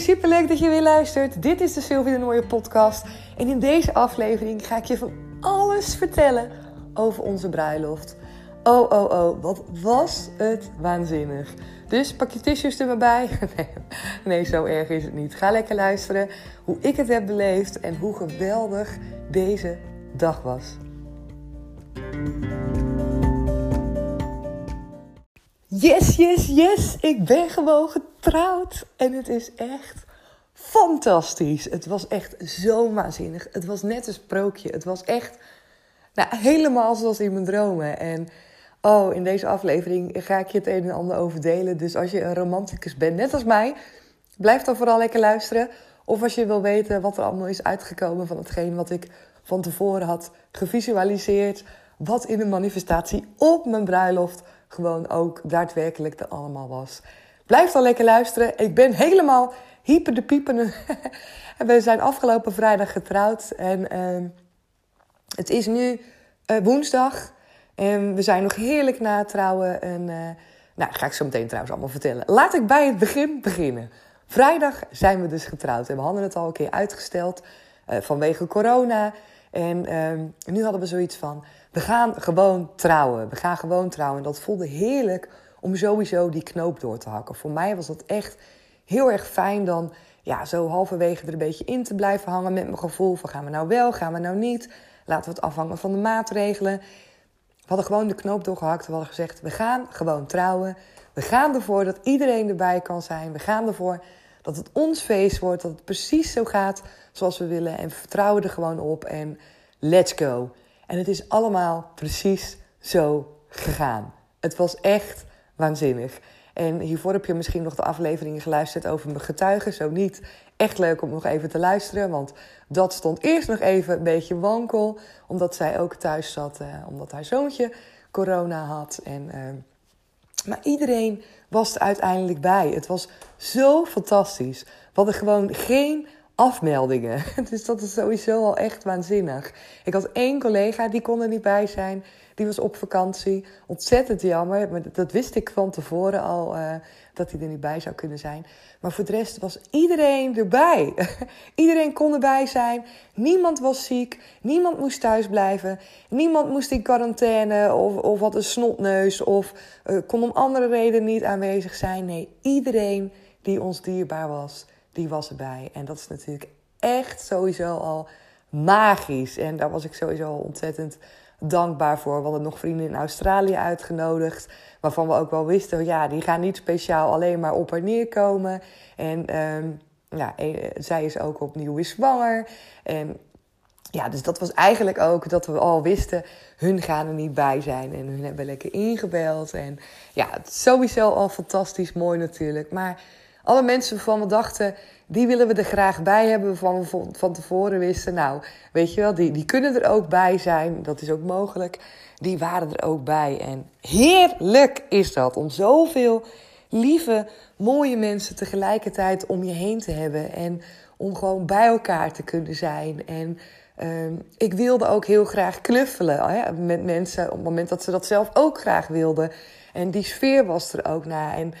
superleuk dat je weer luistert. Dit is de Sylvie de Nooie podcast. En in deze aflevering ga ik je van alles vertellen over onze bruiloft. Oh, oh, oh, wat was het waanzinnig. Dus pak je tissues er maar bij. Nee, nee, zo erg is het niet. Ga lekker luisteren hoe ik het heb beleefd en hoe geweldig deze dag was. Yes, yes, yes. Ik ben gewoon getrouwd. En het is echt fantastisch. Het was echt zo waanzinnig. Het was net een sprookje. Het was echt nou, helemaal zoals in mijn dromen. En oh, in deze aflevering ga ik je het een en ander over delen. Dus als je een romanticus bent, net als mij, blijf dan vooral lekker luisteren. Of als je wil weten wat er allemaal is uitgekomen van hetgeen wat ik van tevoren had gevisualiseerd. Wat in de manifestatie op mijn bruiloft gewoon ook daadwerkelijk er allemaal was. Blijf dan lekker luisteren. Ik ben helemaal hyper de piepen. we zijn afgelopen vrijdag getrouwd. En uh, het is nu uh, woensdag. En we zijn nog heerlijk na het trouwen. En uh, nou, ga ik zo meteen trouwens allemaal vertellen. Laat ik bij het begin beginnen. Vrijdag zijn we dus getrouwd. En we hadden het al een keer uitgesteld uh, vanwege corona. En ehm, nu hadden we zoiets van we gaan gewoon trouwen. We gaan gewoon trouwen. En dat voelde heerlijk om sowieso die knoop door te hakken. Voor mij was dat echt heel erg fijn dan ja, zo halverwege er een beetje in te blijven hangen met mijn gevoel van gaan we nou wel, gaan we nou niet. Laten we het afhangen van de maatregelen. We hadden gewoon de knoop doorgehakt. We hadden gezegd, we gaan gewoon trouwen. We gaan ervoor dat iedereen erbij kan zijn. We gaan ervoor dat het ons feest wordt. Dat het precies zo gaat zoals we willen. En we vertrouwen er gewoon op. En let's go. En het is allemaal precies zo gegaan. Het was echt waanzinnig. En hiervoor heb je misschien nog de afleveringen geluisterd over mijn getuigen. Zo niet. Echt leuk om nog even te luisteren. Want dat stond eerst nog even een beetje wankel. Omdat zij ook thuis zat. Eh, omdat haar zoontje corona had. En, eh, maar iedereen was er uiteindelijk bij. Het was zo fantastisch. We hadden gewoon geen afmeldingen. Dus dat is sowieso al echt waanzinnig. Ik had één collega, die kon er niet bij zijn. Die was op vakantie. Ontzettend jammer. Maar dat wist ik van tevoren al, uh, dat hij er niet bij zou kunnen zijn. Maar voor de rest was iedereen erbij. iedereen kon erbij zijn. Niemand was ziek. Niemand moest thuis blijven. Niemand moest in quarantaine of, of had een snotneus. Of uh, kon om andere redenen niet aanwezig zijn. Nee, iedereen die ons dierbaar was die was erbij. En dat is natuurlijk echt sowieso al magisch. En daar was ik sowieso ontzettend dankbaar voor. We hadden nog vrienden in Australië uitgenodigd. Waarvan we ook wel wisten, ja, die gaan niet speciaal alleen maar op en neer komen. En um, ja, eh, zij is ook opnieuw weer zwanger. En ja, dus dat was eigenlijk ook dat we al wisten, hun gaan er niet bij zijn. En hun hebben lekker ingebeld. En ja, sowieso al fantastisch mooi natuurlijk. Maar alle mensen waarvan we dachten, die willen we er graag bij hebben, waarvan we van tevoren wisten, nou, weet je wel, die, die kunnen er ook bij zijn, dat is ook mogelijk. Die waren er ook bij. En heerlijk is dat om zoveel lieve, mooie mensen tegelijkertijd om je heen te hebben. En om gewoon bij elkaar te kunnen zijn. En uh, ik wilde ook heel graag knuffelen met mensen op het moment dat ze dat zelf ook graag wilden. En die sfeer was er ook na. En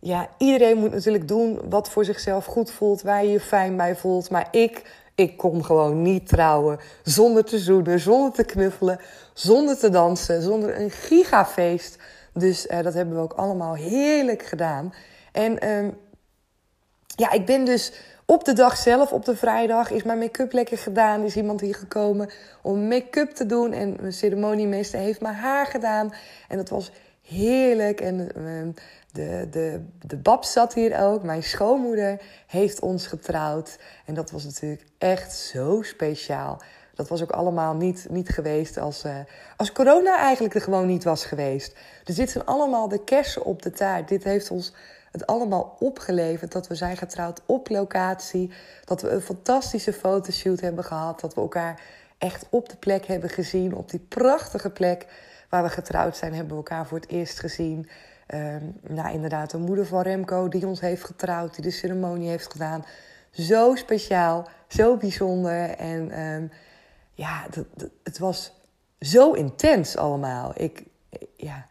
ja, iedereen moet natuurlijk doen wat voor zichzelf goed voelt, waar je je fijn bij voelt. Maar ik, ik kon gewoon niet trouwen zonder te zoenen, zonder te knuffelen, zonder te dansen, zonder een gigafeest. Dus uh, dat hebben we ook allemaal heerlijk gedaan. En uh, ja, ik ben dus op de dag zelf, op de vrijdag, is mijn make-up lekker gedaan. Is iemand hier gekomen om make-up te doen. En mijn ceremoniemeester heeft mijn haar gedaan. En dat was heerlijk. En uh, de, de, de bab zat hier ook. Mijn schoonmoeder heeft ons getrouwd. En dat was natuurlijk echt zo speciaal. Dat was ook allemaal niet, niet geweest als, uh, als corona eigenlijk er gewoon niet was geweest. Dus dit zijn allemaal de kersen op de taart. Dit heeft ons het allemaal opgeleverd. Dat we zijn getrouwd op locatie. Dat we een fantastische fotoshoot hebben gehad. Dat we elkaar echt op de plek hebben gezien. Op die prachtige plek waar we getrouwd zijn, hebben we elkaar voor het eerst gezien. Um, nou, inderdaad, de moeder van Remco die ons heeft getrouwd, die de ceremonie heeft gedaan. Zo speciaal, zo bijzonder. En um, ja, het was zo intens allemaal. Ik, ja.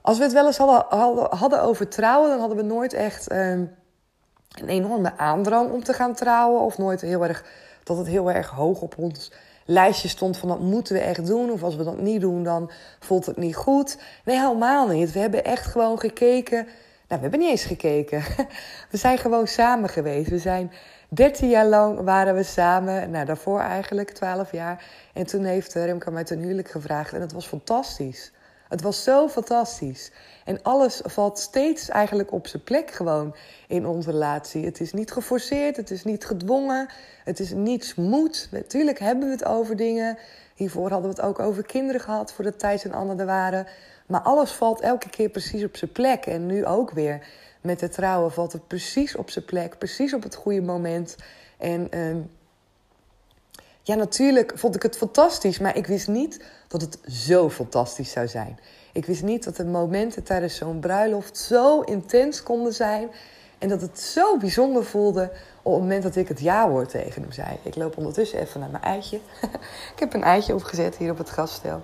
Als we het wel eens hadden, hadden, over trouwen, dan hadden we nooit echt um, een enorme aandrang om te gaan trouwen. Of nooit heel erg, dat het heel erg hoog op ons lijstje stond van dat moeten we echt doen. Of als we dat niet doen, dan voelt het niet goed. Nee, helemaal niet. We hebben echt gewoon gekeken. Nou, we hebben niet eens gekeken. We zijn gewoon samen geweest. We zijn 13 jaar lang waren we samen. Nou, daarvoor eigenlijk 12 jaar. En toen heeft Remco mij ten huwelijk gevraagd. En het was fantastisch. Het was zo fantastisch. En alles valt steeds eigenlijk op zijn plek gewoon in onze relatie. Het is niet geforceerd, het is niet gedwongen, het is niets moet. Natuurlijk hebben we het over dingen. Hiervoor hadden we het ook over kinderen gehad voordat Thijs en Anne er waren. Maar alles valt elke keer precies op zijn plek. En nu ook weer met het trouwen valt het precies op zijn plek, precies op het goede moment. En uh, ja, natuurlijk vond ik het fantastisch, maar ik wist niet dat het zo fantastisch zou zijn. Ik wist niet dat de momenten tijdens zo'n bruiloft zo intens konden zijn. En dat het zo bijzonder voelde op het moment dat ik het ja-woord tegen hem zei. Ik loop ondertussen even naar mijn eitje. ik heb een eitje opgezet hier op het gasstel.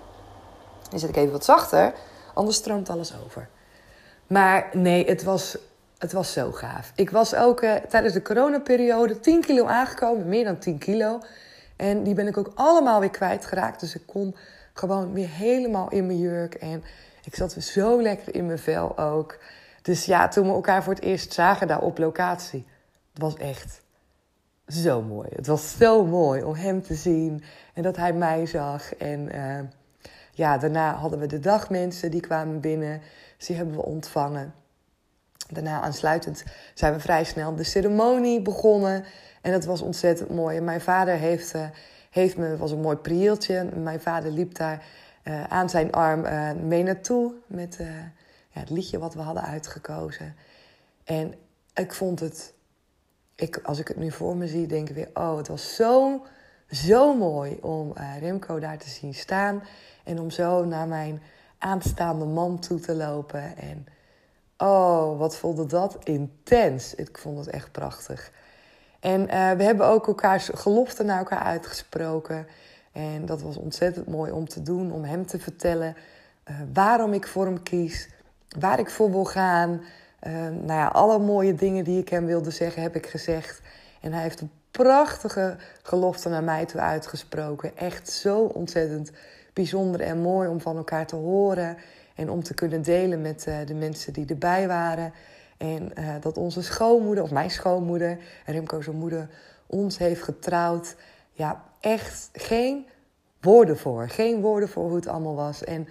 Dan zet ik even wat zachter, anders stroomt alles over. Maar nee, het was, het was zo gaaf. Ik was ook tijdens de coronaperiode 10 kilo aangekomen, meer dan 10 kilo. En die ben ik ook allemaal weer kwijtgeraakt. Dus ik kon gewoon weer helemaal in mijn jurk. En ik zat zo lekker in mijn vel ook. Dus ja, toen we elkaar voor het eerst zagen daar op locatie, het was echt zo mooi. Het was zo mooi om hem te zien en dat hij mij zag. En uh, ja, daarna hadden we de dagmensen die kwamen binnen. Dus die hebben we ontvangen. Daarna aansluitend zijn we vrij snel de ceremonie begonnen. En dat was ontzettend mooi. Mijn vader heeft, uh, heeft me, was een mooi prieltje. Mijn vader liep daar uh, aan zijn arm uh, mee naartoe met ja, het liedje wat we hadden uitgekozen. En ik vond het, ik, als ik het nu voor me zie, denk ik weer: oh, het was zo, zo mooi om Remco daar te zien staan. En om zo naar mijn aanstaande man toe te lopen. En oh, wat voelde dat intens. Ik vond het echt prachtig. En uh, we hebben ook elkaars geloften naar elkaar uitgesproken. En dat was ontzettend mooi om te doen, om hem te vertellen uh, waarom ik voor hem kies, waar ik voor wil gaan. Uh, nou ja, alle mooie dingen die ik hem wilde zeggen, heb ik gezegd. En hij heeft een prachtige gelofte naar mij toe uitgesproken. Echt zo ontzettend bijzonder en mooi om van elkaar te horen. En om te kunnen delen met de mensen die erbij waren. En uh, dat onze schoonmoeder, of mijn schoonmoeder, Remco's moeder, ons heeft getrouwd. Ja, echt geen woorden voor. Geen woorden voor hoe het allemaal was. En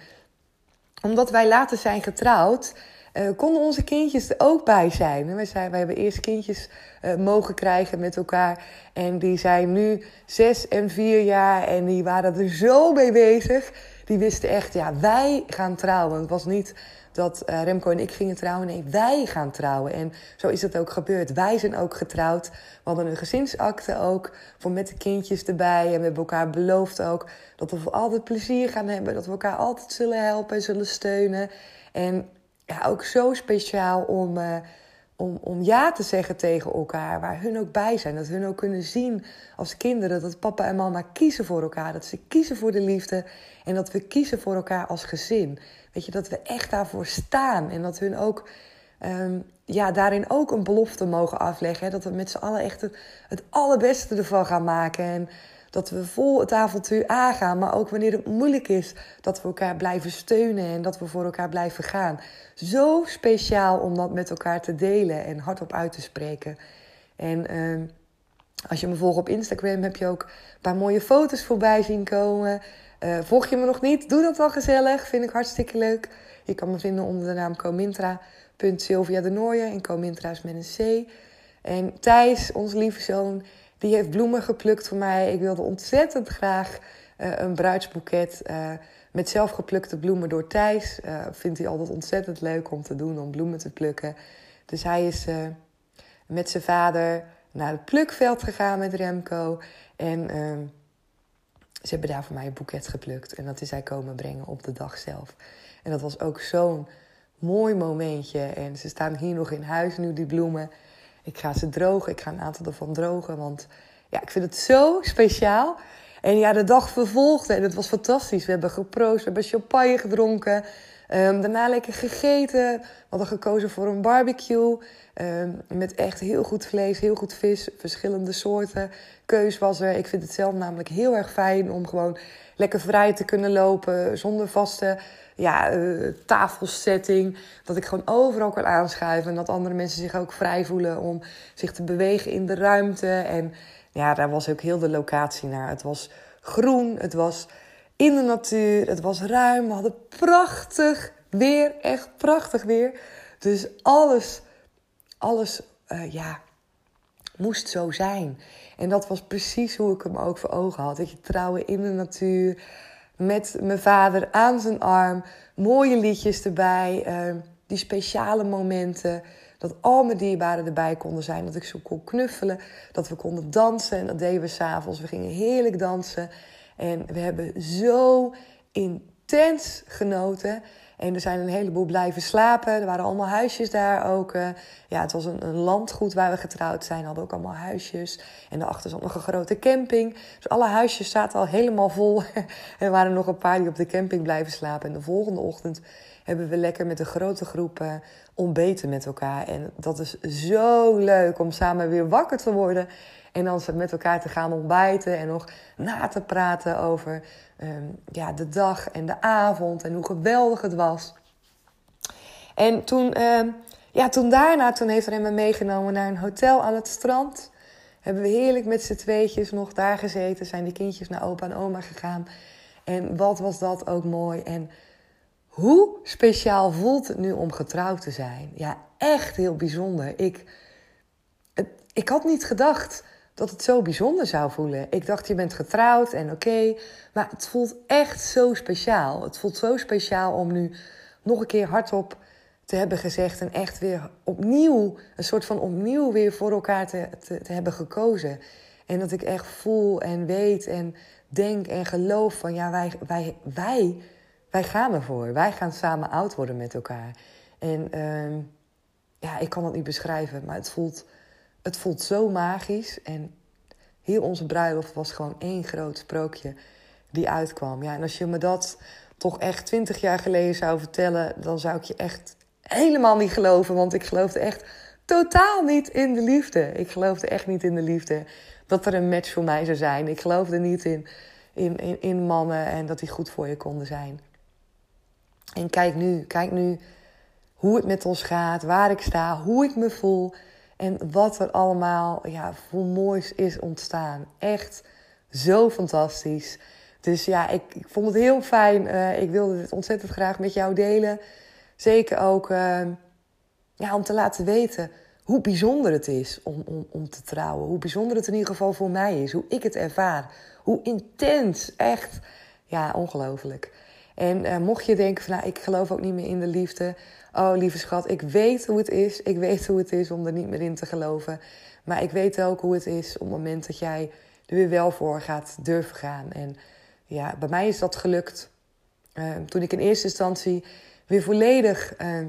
omdat wij later zijn getrouwd, uh, konden onze kindjes er ook bij zijn. Wij, zijn, wij hebben eerst kindjes uh, mogen krijgen met elkaar. En die zijn nu zes en vier jaar. En die waren er zo mee bezig. Die wisten echt, ja, wij gaan trouwen. Het was niet dat uh, Remco en ik gingen trouwen. Nee, wij gaan trouwen. En zo is het ook gebeurd. Wij zijn ook getrouwd. We hadden een gezinsakte ook, voor met de kindjes erbij. En we hebben elkaar beloofd ook dat we altijd plezier gaan hebben. Dat we elkaar altijd zullen helpen en zullen steunen. En ja, ook zo speciaal om, uh, om, om ja te zeggen tegen elkaar. Waar hun ook bij zijn. Dat hun ook kunnen zien als kinderen dat papa en mama kiezen voor elkaar. Dat ze kiezen voor de liefde. En dat we kiezen voor elkaar als gezin. Weet je, dat we echt daarvoor staan. En dat hun ook um, ja, daarin ook een belofte mogen afleggen. Dat we met z'n allen echt het, het allerbeste ervan gaan maken. En dat we vol het avontuur aangaan. Maar ook wanneer het moeilijk is, dat we elkaar blijven steunen en dat we voor elkaar blijven gaan. Zo speciaal om dat met elkaar te delen en hardop uit te spreken. En uh, als je me volgt op Instagram, heb je ook een paar mooie foto's voorbij zien komen. Uh, volg je me nog niet? Doe dat wel gezellig. Vind ik hartstikke leuk. Je kan me vinden onder de naam Comintra.Sylvia de Nooijen. En Comintra is met een C. En Thijs, onze lieve zoon, die heeft bloemen geplukt voor mij. Ik wilde ontzettend graag uh, een bruidsboeket uh, met zelfgeplukte bloemen door Thijs. vindt hij altijd ontzettend leuk om te doen, om bloemen te plukken. Dus hij is met zijn vader naar het plukveld gegaan met Remco. En ehm, ze hebben daar voor mij een boeket geplukt. En dat is hij komen brengen op de dag zelf. En dat was ook zo'n mooi momentje. En ze staan hier nog in huis nu, die bloemen. Ik ga ze drogen. Ik ga een aantal ervan drogen. Want ja, ik vind het zo speciaal. En ja, de dag vervolgde en het was fantastisch. We hebben geproost, we hebben champagne gedronken. Um, daarna lekker gegeten. We hadden gekozen voor een barbecue. Um, met echt heel goed vlees, heel goed vis, verschillende soorten. Keus was er. Ik vind het zelf namelijk heel erg fijn om gewoon lekker vrij te kunnen lopen. Zonder vaste ja, uh, tafelsetting. Dat ik gewoon overal kan aanschuiven. En dat andere mensen zich ook vrij voelen om zich te bewegen in de ruimte. En ja, daar was ook heel de locatie naar. Het was groen, het was in de natuur, het was ruim. We hadden prachtig weer, echt prachtig weer. Dus alles, alles, uh, ja, moest zo zijn. En dat was precies hoe ik hem ook voor ogen had. Dat je trouwen in de natuur, met mijn vader aan zijn arm, mooie liedjes erbij, uh, die speciale momenten. Dat al mijn dierbaren erbij konden zijn. Dat ik zo kon knuffelen. Dat we konden dansen. En dat deden we s'avonds. We gingen heerlijk dansen. En we hebben zo intens genoten. En er zijn een heleboel blijven slapen. Er waren allemaal huisjes daar ook. Eh. ja, het was een, een, landgoed waar we getrouwd zijn. Hadden ook allemaal huisjes. En daarachter zat nog een grote camping. Dus alle huisjes zaten al helemaal vol. er waren nog een paar die op de camping blijven slapen. En de volgende ochtend hebben we lekker met een grote groep uh, ontbeten met elkaar. En dat is zo leuk om samen weer wakker te worden. En dan met elkaar te gaan ontbijten en nog na te praten over um, ja, de dag en de avond en hoe geweldig het was. En toen, um, ja, toen daarna, toen heeft hij me meegenomen naar een hotel aan het strand. Hebben we heerlijk met z'n tweetjes nog daar gezeten. Zijn die kindjes naar opa en oma gegaan. En wat was dat ook mooi. En hoe speciaal voelt het nu om getrouwd te zijn? Ja, echt heel bijzonder. Ik, ik had niet gedacht dat het zo bijzonder zou voelen. Ik dacht, je bent getrouwd en oké. maar het voelt echt zo speciaal. Het voelt zo speciaal om nu nog een keer hardop te hebben gezegd. En echt weer opnieuw, een soort van opnieuw weer voor elkaar te, te, hebben gekozen. En dat ik echt voel en weet en denk en geloof van ja, wij, wij, wij, wij gaan ervoor. Wij gaan samen oud worden met elkaar. En uh, ja, ik kan het niet beschrijven, maar het voelt het voelt zo magisch. En heel onze bruiloft was gewoon één groot sprookje die uitkwam. Ja, en als je me dat toch echt twintig jaar geleden zou vertellen, dan zou ik je echt helemaal niet geloven. Want ik geloofde echt totaal niet in de liefde. Ik geloofde echt niet in de liefde. Dat er een match voor mij zou zijn. Ik geloofde niet in, in, in, in mannen en dat die goed voor je konden zijn. En kijk nu, kijk nu hoe het met ons gaat, waar ik sta, hoe ik me voel. En wat er allemaal ja, voor moois is ontstaan. Echt zo fantastisch. Dus ja, ik, ik vond het heel fijn. Uh, ik wilde dit ontzettend graag met jou delen. Zeker ook uh, ja, om te laten weten hoe bijzonder het is om, om, om te trouwen. Hoe bijzonder het in ieder geval voor mij is. Hoe ik het ervaar. Hoe intens. Echt. Ja, ongelooflijk. En uh, mocht je denken van nou, ik geloof ook niet meer in de liefde. Oh, lieve schat, ik weet hoe het is. Ik weet hoe het is om er niet meer in te geloven. Maar ik weet ook hoe het is op het moment dat jij er weer wel voor gaat durven gaan. En ja, bij mij is dat gelukt. Uh, toen ik in eerste instantie weer volledig uh,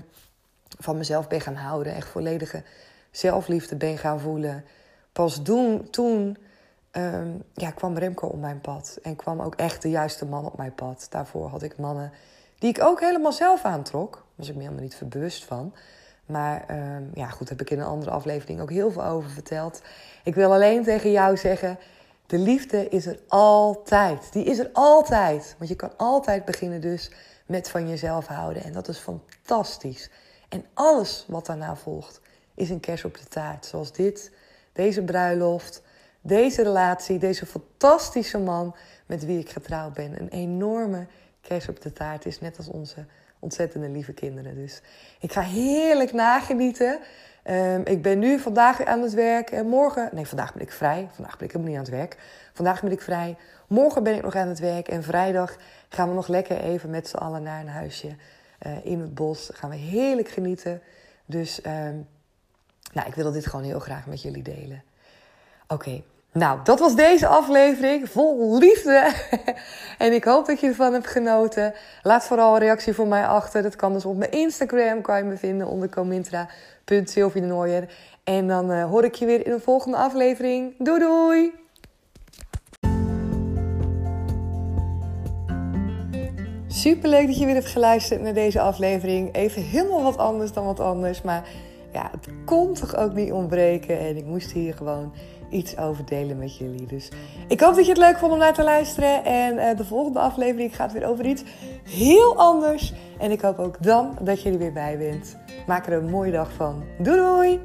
van mezelf ben gaan houden. Echt volledige zelfliefde ben gaan voelen. Pas toen uh, ja, kwam Remco op mijn pad. En kwam ook echt de juiste man op mijn pad. Daarvoor had ik mannen die ik ook helemaal zelf aantrok was ik me helemaal niet bewust van. Maar uh, ja, goed, heb ik in een andere aflevering ook heel veel over verteld. Ik wil alleen tegen jou zeggen: de liefde is er altijd. Die is er altijd. Want je kan altijd beginnen, dus met van jezelf houden. En dat is fantastisch. En alles wat daarna volgt, is een kers op de taart. Zoals dit, deze bruiloft, deze relatie, deze fantastische man met wie ik getrouwd ben. Een enorme kers op de taart is, net als onze ontzettende lieve kinderen. Dus ik ga heerlijk nagenieten. Um, ik ben nu vandaag aan het werk en morgen... Nee, vandaag ben ik vrij. Vandaag ben ik helemaal niet aan het werk. Vandaag ben ik vrij. Morgen ben ik nog aan het werk. En vrijdag gaan we nog lekker even met z'n allen naar een huisje uh, in het bos. Gaan we heerlijk genieten. Dus um, nou, ik wil dit gewoon heel graag met jullie delen. Oké, nou, dat was deze aflevering vol liefde. en ik hoop dat je ervan hebt genoten. Laat vooral een reactie voor mij achter. Dat kan dus op mijn Instagram. Kan je me vinden onder comintra.sylvienooier. En dan uh, hoor ik je weer in de volgende aflevering. Doei doei! Super leuk dat je weer hebt geluisterd naar deze aflevering. Even helemaal wat anders dan wat anders. Maar ja, het kon toch ook niet ontbreken. En ik moest hier gewoon iets over delen met jullie. Dus ik hoop dat je het leuk vond om naar te luisteren. En uh, de volgende aflevering gaat weer over iets heel anders. En ik hoop ook dan dat er weer bij bent. Maak er een mooie dag van. Doei doei!